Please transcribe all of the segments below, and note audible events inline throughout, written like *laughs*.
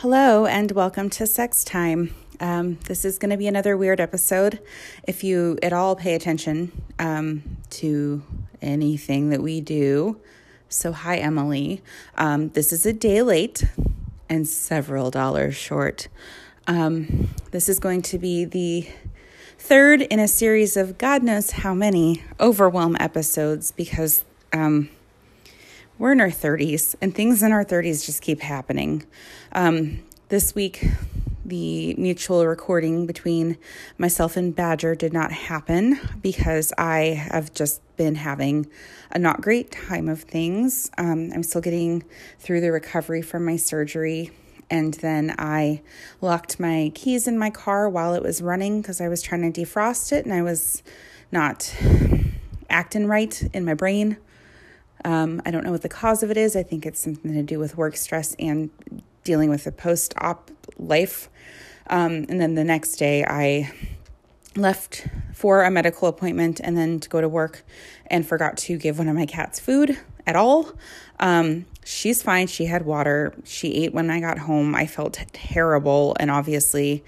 Hello, and welcome to Sex Time. Um, this is going to be another weird episode. If you at all pay attention um, to anything that we do, so hi, Emily. Um, this is a day late and several dollars short. Um, this is going to be the third in a series of God knows how many overwhelm episodes because um, we're in our 30s and things in our 30s just keep happening. Um, this week, the mutual recording between myself and Badger did not happen because I have just been having a not great time of things. Um, I'm still getting through the recovery from my surgery. And then I locked my keys in my car while it was running because I was trying to defrost it and I was not acting right in my brain. Um, I don't know what the cause of it is. I think it's something to do with work stress and dealing with the post op life. Um, and then the next day, I left for a medical appointment and then to go to work and forgot to give one of my cats food at all. Um, she's fine. She had water. She ate when I got home. I felt terrible and obviously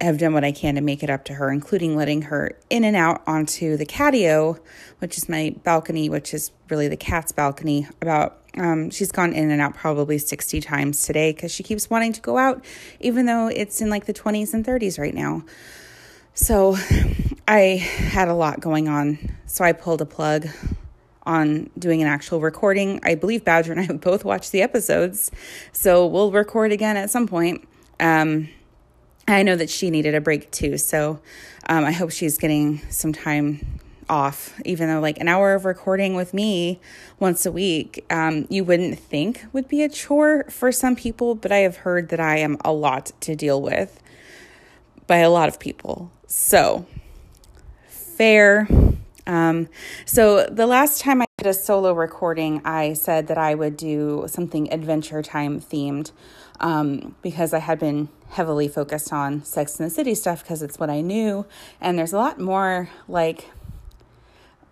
have done what I can to make it up to her, including letting her in and out onto the catio, which is my balcony, which is really the cat's balcony. About um, she's gone in and out probably 60 times today because she keeps wanting to go out, even though it's in like the 20s and 30s right now. So I had a lot going on. So I pulled a plug on doing an actual recording. I believe Badger and I have *laughs* both watched the episodes. So we'll record again at some point. Um, I know that she needed a break too. So um, I hope she's getting some time off, even though like an hour of recording with me once a week, um, you wouldn't think would be a chore for some people, but I have heard that I am a lot to deal with by a lot of people. So, fair. Um, so, the last time I did a solo recording, I said that I would do something adventure time themed um, because I had been heavily focused on Sex and the City stuff because it's what I knew. And there's a lot more like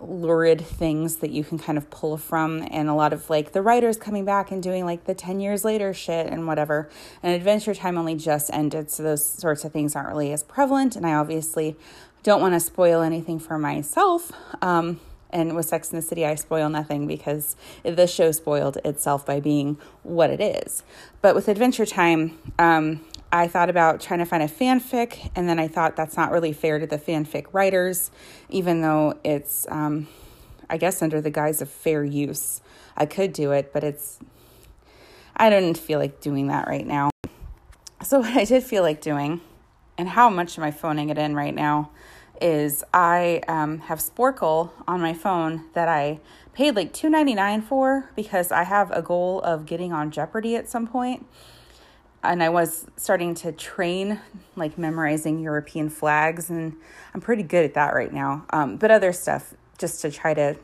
lurid things that you can kind of pull from and a lot of like the writers coming back and doing like the 10 years later shit and whatever and adventure time only just ended so those sorts of things aren't really as prevalent and i obviously don't want to spoil anything for myself um, and with sex in the city i spoil nothing because the show spoiled itself by being what it is but with adventure time um, I thought about trying to find a fanfic, and then I thought that's not really fair to the fanfic writers, even though it's, um, I guess, under the guise of fair use. I could do it, but it's, I don't feel like doing that right now. So, *laughs* what I did feel like doing, and how much am I phoning it in right now, is I um, have Sporcle on my phone that I paid like two ninety nine for because I have a goal of getting on Jeopardy at some point and I was starting to train, like memorizing European flags, and I'm pretty good at that right now. Um, but other stuff, just to try to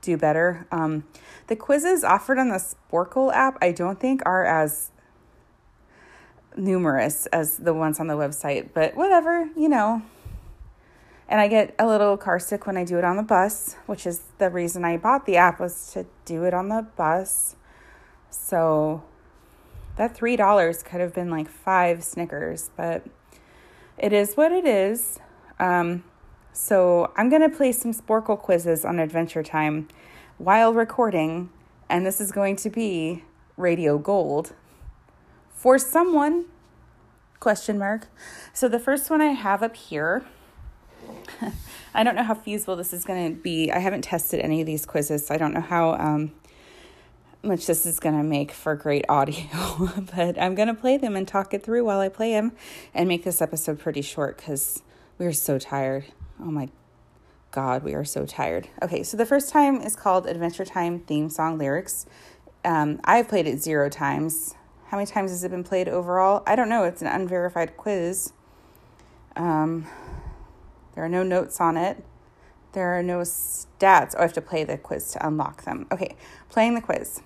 do better. Um, the quizzes offered on the Sporcle app, I don't think are as numerous as the ones on the website, but whatever, you know. And I get a little car sick when I do it on the bus, which is the reason I bought the app was to do it on the bus. So that $3 could have been like five Snickers, but it is what it is. Um, so I'm going to play some Sporcle quizzes on Adventure Time while recording, and this is going to be Radio Gold for someone question mark. So the first one I have up here *laughs* I don't know how feasible this is going to be. I haven't tested any of these quizzes, so I don't know how um, much this is going to make for great audio, *laughs* but I'm going to play them and talk it through while I play them and make this episode pretty short because we are so tired. Oh my God, we are so tired. Okay, so the first time is called Adventure Time theme song lyrics. Um, I've played it zero times. How many times has it been played overall? I don't know. It's an unverified quiz. Um, there are no notes on it. There are no stats. Oh, I have to play the quiz to unlock them. Okay, playing the quiz.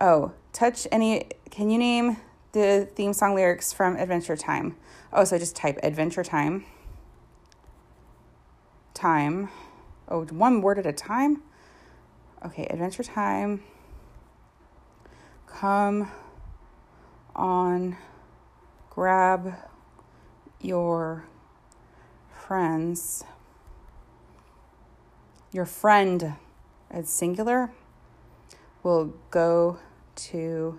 Oh, touch any. Can you name the theme song lyrics from Adventure Time? Oh, so just type Adventure Time. Time. Oh, one word at a time? Okay, Adventure Time. Come on, grab your friends, your friend, as singular, will go to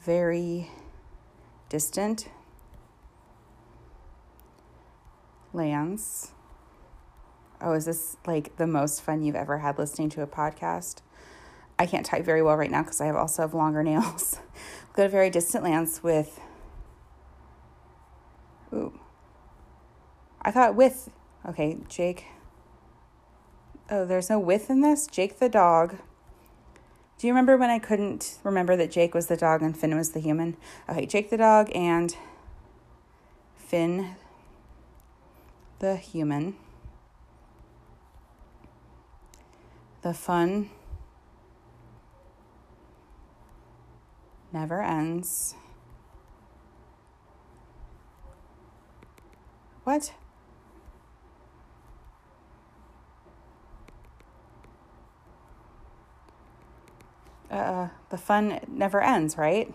very distant lands. Oh, is this like the most fun you've ever had listening to a podcast? I can't type very well right now because I have also have longer *laughs* nails. Go to very distant lands with. Ooh. I thought with. Okay, Jake. Oh, there's no with in this? Jake the dog. Do you remember when I couldn't remember that Jake was the dog and Finn was the human? Okay, Jake the dog and Finn the human. The fun never ends. What? Uh, the fun never ends, right?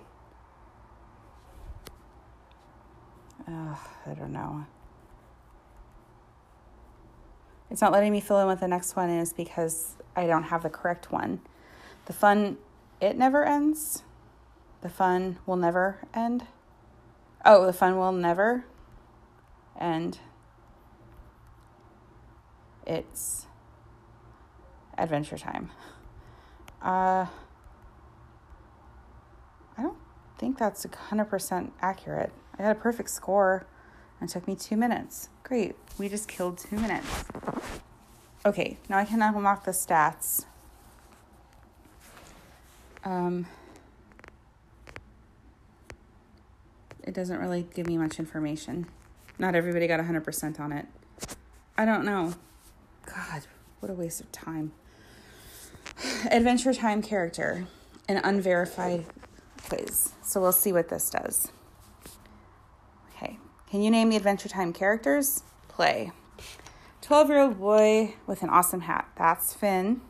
I don't know. It's not letting me fill in what the next one is because I don't have the correct one. The fun, it never ends. The fun will never end. Oh, the fun will never end. It's adventure time. Uh, I don't think that's 100% accurate. I got a perfect score and took me two minutes. Great. We just killed two minutes. Okay, now I can unlock the stats. Um, it doesn't really give me much information. Not everybody got 100% on it. I don't know. God, what a waste of time. *sighs* Adventure Time character, an unverified So we'll see what this does. Okay, can you name the Adventure Time characters? Play. 12 year old boy with an awesome hat. That's Finn.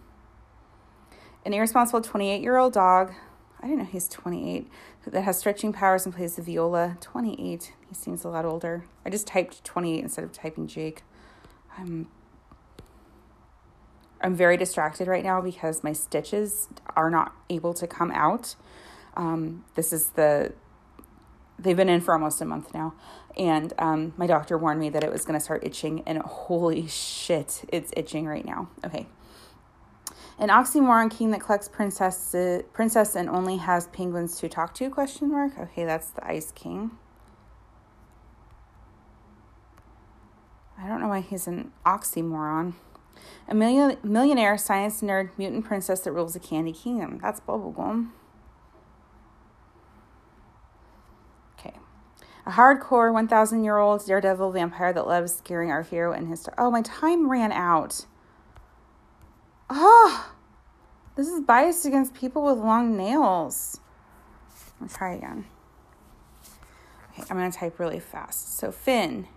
An irresponsible 28 year old dog. I didn't know he's 28. That has stretching powers and plays the viola. 28. He seems a lot older. I just typed 28 instead of typing Jake. I'm I'm very distracted right now because my stitches are not able to come out. Um, this is the they've been in for almost a month now. And um, my doctor warned me that it was going to start itching, and holy shit, it's itching right now. Okay. An oxymoron king that collects princess, princess and only has penguins to talk to? Question mark. Okay, that's the ice king. I don't know why he's an oxymoron. A million, millionaire science nerd mutant princess that rules a candy kingdom. That's bubblegum. A hardcore 1,000 year old daredevil vampire that loves scaring our hero and his. Oh, my time ran out. Oh, this is biased against people with long nails. I'll try again. Okay, I'm going to type really fast. So, Finn,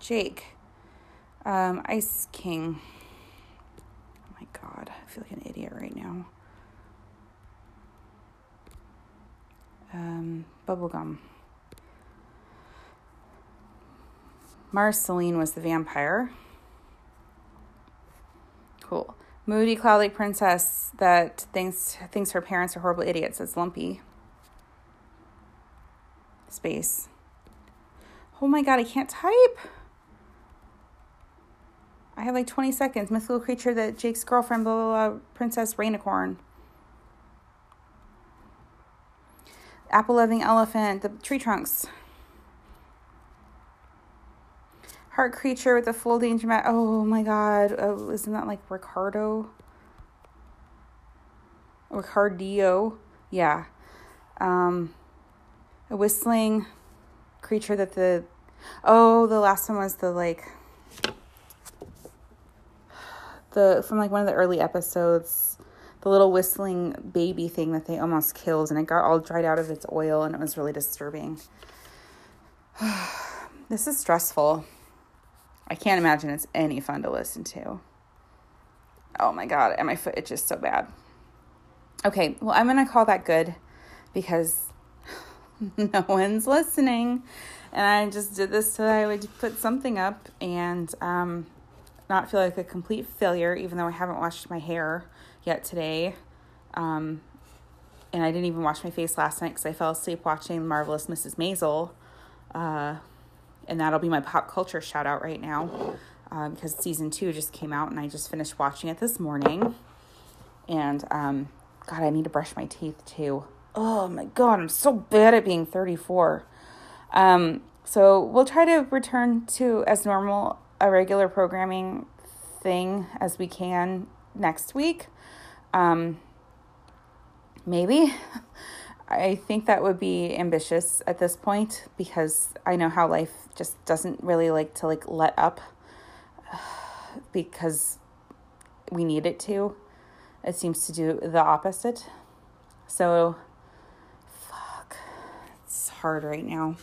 Jake, um, Ice King. Oh my God, I feel like an idiot right now. Um, bubblegum. Marceline was the vampire. Cool. Moody cloud princess that thinks thinks her parents are horrible idiots. It's Lumpy. Space. Oh my god, I can't type. I have like 20 seconds. Mythical creature that Jake's girlfriend, blah, blah, blah, Princess Rainicorn. Apple loving elephant, the tree trunks. Creature with a full danger mat. Oh my god. Oh, isn't that like Ricardo? Ricardio? Yeah. Um, a whistling creature that the. Oh, the last one was the like. The from like one of the early episodes, the little whistling baby thing that they almost killed, and it got all dried out of its oil, and it was really disturbing. *sighs* this is stressful. I can't imagine it's any fun to listen to. Oh my God, and my foot itches so bad. Okay, well, I'm going to call that good because *laughs* no one's listening. And I just did this so I would put something up and um, not feel like a complete failure, even though I haven't washed my hair yet today. Um, and I didn't even wash my face last night because I fell asleep watching Marvelous Mrs. Maisel. Uh, and that'll be my pop culture shout out right now uh, because season two just came out and I just finished watching it this morning. And um, God, I need to brush my teeth too. Oh my God, I'm so bad at being 34. Um, so we'll try to return to as normal a regular programming thing as we can next week. Um, maybe. *laughs* I think that would be ambitious at this point because I know how life just doesn't really like to like let up *sighs* because we need it to. It seems to do the opposite. So fuck. It's hard right now.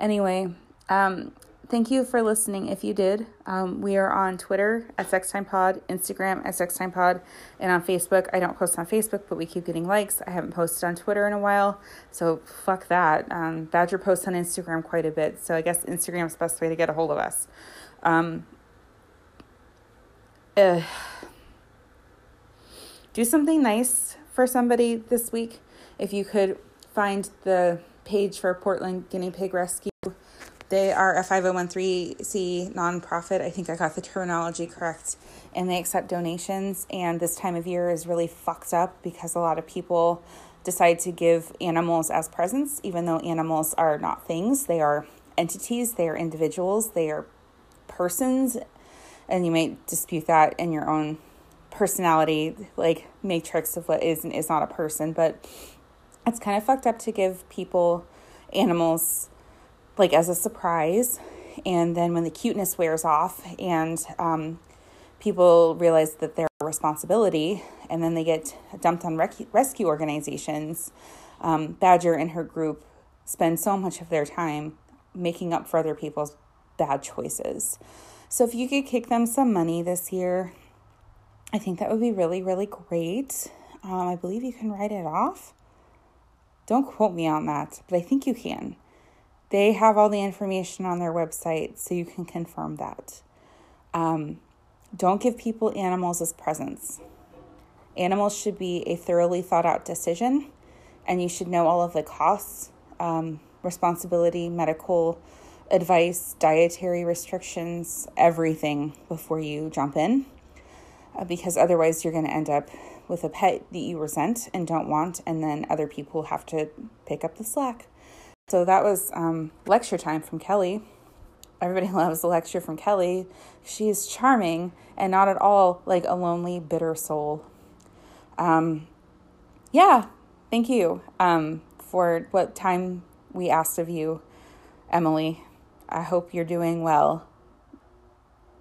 Anyway, um thank you for listening. If you did, um, we are on Twitter at SexTimePod, Instagram at SexTimePod, and on Facebook. I don't post on Facebook, but we keep getting likes. I haven't posted on Twitter in a while, so fuck that. Um, Badger posts on Instagram quite a bit, so I guess Instagram is the best way to get a hold of us. Um, uh, do something nice for somebody this week. If you could find the page for Portland Guinea Pig Rescue they are a 5013C nonprofit. I think I got the terminology correct. And they accept donations. And this time of year is really fucked up because a lot of people decide to give animals as presents, even though animals are not things. They are entities, they are individuals, they are persons. And you may dispute that in your own personality, like matrix of what is and is not a person. But it's kind of fucked up to give people animals like as a surprise. And then when the cuteness wears off and um, people realize that they're a responsibility and then they get dumped on rec- rescue organizations, um, Badger and her group spend so much of their time making up for other people's bad choices. So if you could kick them some money this year, I think that would be really, really great. Um, I believe you can write it off. Don't quote me on that, but I think you can. They have all the information on their website, so you can confirm that. Um, don't give people animals as presents. Animals should be a thoroughly thought out decision, and you should know all of the costs, um, responsibility, medical advice, dietary restrictions, everything before you jump in, uh, because otherwise you're going to end up with a pet that you resent and don't want, and then other people have to pick up the slack. So that was um, lecture time from Kelly. Everybody *laughs* loves the lecture from Kelly. She is charming and not at all like a lonely, bitter soul. Um, yeah, thank you um, for what time we asked of you, Emily. I hope you're doing well.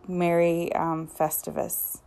Merry um, Festivus.